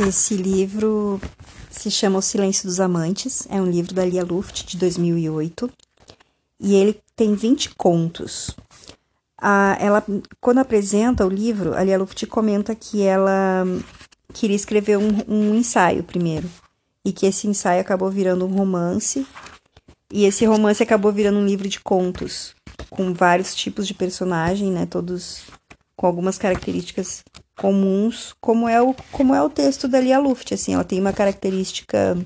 Esse livro se chama O Silêncio dos Amantes, é um livro da Lia Luft, de 2008, e ele tem 20 contos. Ah, ela, quando apresenta o livro, a Lia Luft comenta que ela queria escrever um, um ensaio primeiro, e que esse ensaio acabou virando um romance, e esse romance acabou virando um livro de contos, com vários tipos de personagem, né, todos com algumas características comuns, como é o, como é o texto da Lia Luft, assim, ela tem uma característica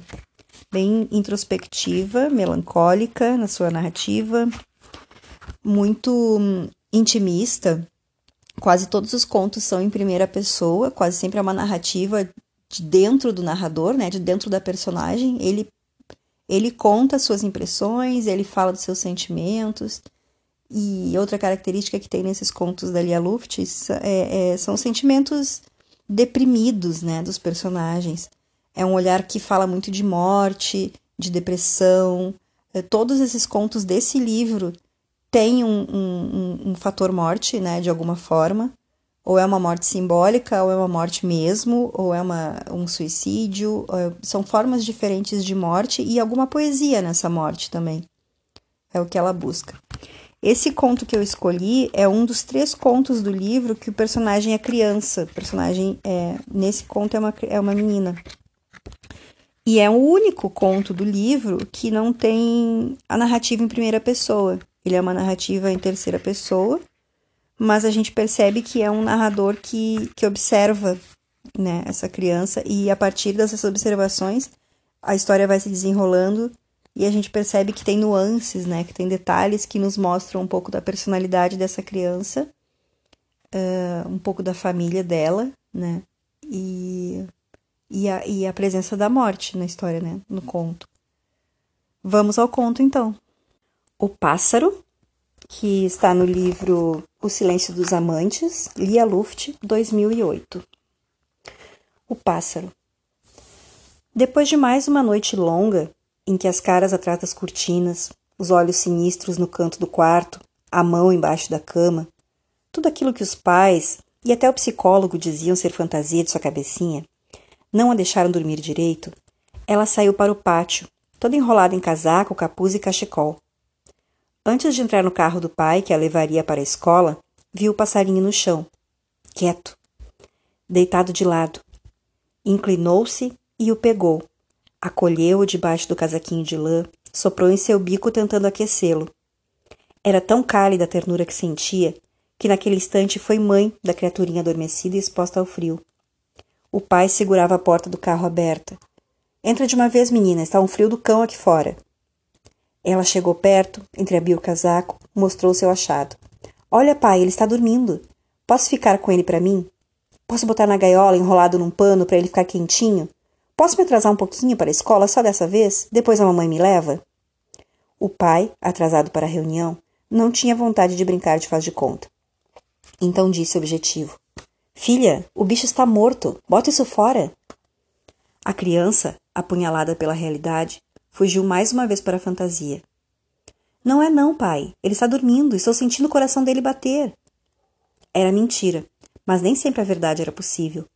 bem introspectiva, melancólica na sua narrativa, muito hum, intimista. Quase todos os contos são em primeira pessoa, quase sempre é uma narrativa de dentro do narrador, né, de dentro da personagem. Ele ele conta suas impressões, ele fala dos seus sentimentos. E outra característica que tem nesses contos da Lia Luft é, é, são sentimentos deprimidos né, dos personagens. É um olhar que fala muito de morte, de depressão. É, todos esses contos desse livro têm um, um, um, fator morte, né, de alguma forma. Ou é uma morte simbólica, ou é uma morte mesmo, ou é uma, um suicídio. É, são formas diferentes de morte e alguma poesia nessa morte também. É o que ela busca. Esse conto que eu escolhi é um dos três contos do livro que o personagem é criança. O personagem é, nesse conto é uma, é uma menina. E é o único conto do livro que não tem a narrativa em primeira pessoa. Ele é uma narrativa em terceira pessoa, mas a gente percebe que é um narrador que, que observa né, essa criança, e a partir dessas observações a história vai se desenrolando e a gente percebe que tem nuances, né? Que tem detalhes que nos mostram um pouco da personalidade dessa criança, uh, um pouco da família dela, né? E, e, a, e a presença da morte na história, né? No conto. Vamos ao conto, então. O Pássaro, que está no livro O Silêncio dos Amantes, Lia Luft, 2008. O Pássaro. Depois de mais uma noite longa, em que as caras atrás das cortinas, os olhos sinistros no canto do quarto, a mão embaixo da cama, tudo aquilo que os pais e até o psicólogo diziam ser fantasia de sua cabecinha, não a deixaram dormir direito, ela saiu para o pátio, toda enrolada em casaco, capuz e cachecol. Antes de entrar no carro do pai, que a levaria para a escola, viu o passarinho no chão, quieto, deitado de lado. Inclinou-se e o pegou, Acolheu-o debaixo do casaquinho de lã, soprou em seu bico tentando aquecê-lo. Era tão cálida a ternura que sentia que naquele instante foi mãe da criaturinha adormecida e exposta ao frio. O pai segurava a porta do carro aberta. Entra de uma vez, menina, está um frio do cão aqui fora. Ela chegou perto, entreabriu o casaco, mostrou seu achado. Olha, pai, ele está dormindo. Posso ficar com ele para mim? Posso botar na gaiola enrolado num pano para ele ficar quentinho? Posso me atrasar um pouquinho para a escola só dessa vez? Depois a mamãe me leva? O pai, atrasado para a reunião, não tinha vontade de brincar de faz de conta. Então disse objetivo: Filha, o bicho está morto. Bota isso fora. A criança, apunhalada pela realidade, fugiu mais uma vez para a fantasia. Não é não, pai. Ele está dormindo. Estou sentindo o coração dele bater. Era mentira, mas nem sempre a verdade era possível.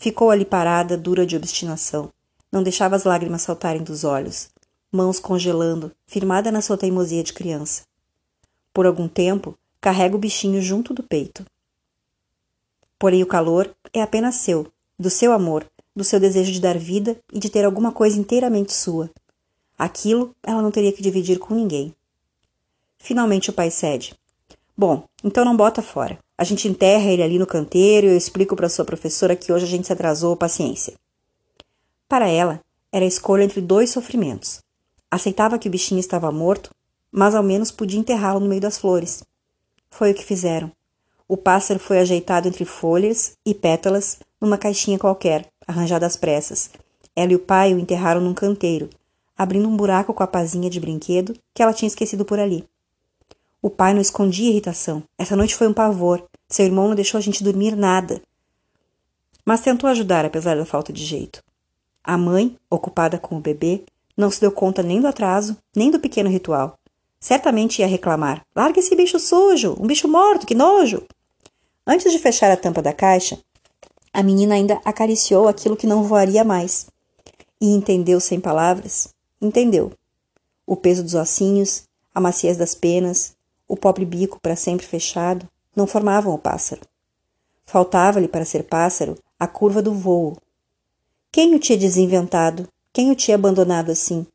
Ficou ali parada, dura de obstinação. Não deixava as lágrimas saltarem dos olhos, mãos congelando, firmada na sua teimosia de criança. Por algum tempo, carrega o bichinho junto do peito. Porém, o calor é apenas seu, do seu amor, do seu desejo de dar vida e de ter alguma coisa inteiramente sua. Aquilo ela não teria que dividir com ninguém. Finalmente o pai cede. Bom, então não bota fora. A gente enterra ele ali no canteiro e eu explico para sua professora que hoje a gente se atrasou, paciência. Para ela, era a escolha entre dois sofrimentos. Aceitava que o bichinho estava morto, mas ao menos podia enterrá-lo no meio das flores. Foi o que fizeram. O pássaro foi ajeitado entre folhas e pétalas numa caixinha qualquer, arranjada às pressas. Ela e o pai o enterraram num canteiro, abrindo um buraco com a pazinha de brinquedo que ela tinha esquecido por ali. O pai não escondia irritação. Essa noite foi um pavor. Seu irmão não deixou a gente dormir nada. Mas tentou ajudar, apesar da falta de jeito. A mãe, ocupada com o bebê, não se deu conta nem do atraso, nem do pequeno ritual. Certamente ia reclamar: Larga esse bicho sujo! Um bicho morto, que nojo! Antes de fechar a tampa da caixa, A menina ainda acariciou aquilo que não voaria mais. E entendeu sem palavras? Entendeu. O peso dos ossinhos, a maciez das penas, o pobre bico para sempre fechado, não formavam o pássaro. Faltava-lhe para ser pássaro a curva do vôo. Quem o tinha desinventado? Quem o tinha abandonado assim?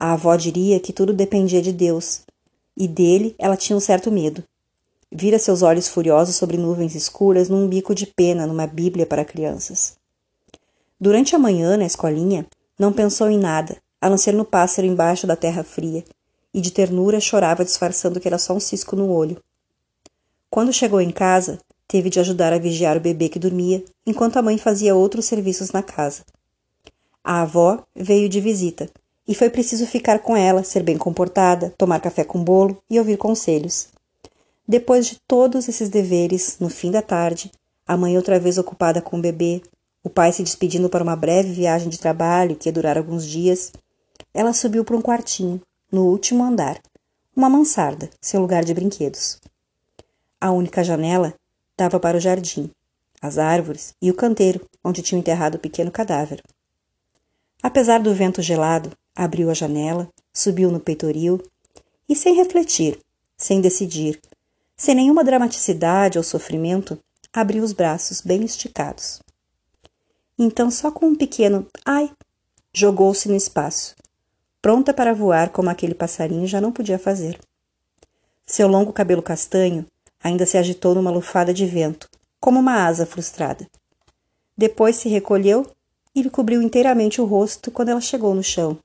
A avó diria que tudo dependia de Deus, e dele ela tinha um certo medo. Vira seus olhos furiosos sobre nuvens escuras num bico de pena numa Bíblia para crianças. Durante a manhã, na escolinha, não pensou em nada, a não ser no pássaro embaixo da terra fria, e de ternura chorava disfarçando que era só um cisco no olho. Quando chegou em casa, Teve de ajudar a vigiar o bebê que dormia, enquanto a mãe fazia outros serviços na casa. A avó veio de visita, e foi preciso ficar com ela, ser bem comportada, tomar café com bolo e ouvir conselhos. Depois de todos esses deveres, no fim da tarde, a mãe outra vez ocupada com o bebê, o pai se despedindo para uma breve viagem de trabalho que ia durar alguns dias, ela subiu para um quartinho, no último andar, uma mansarda, seu lugar de brinquedos. A única janela dava para o jardim, as árvores e o canteiro onde tinham enterrado o pequeno cadáver. Apesar do vento gelado, abriu a janela, subiu no peitoril e, sem refletir, sem decidir, sem nenhuma dramaticidade ou sofrimento, abriu os braços bem esticados. Então, só com um pequeno ai, jogou-se no espaço, pronta para voar como aquele passarinho já não podia fazer. Seu longo cabelo castanho Ainda se agitou numa lufada de vento, como uma asa frustrada. Depois se recolheu e lhe cobriu inteiramente o rosto quando ela chegou no chão,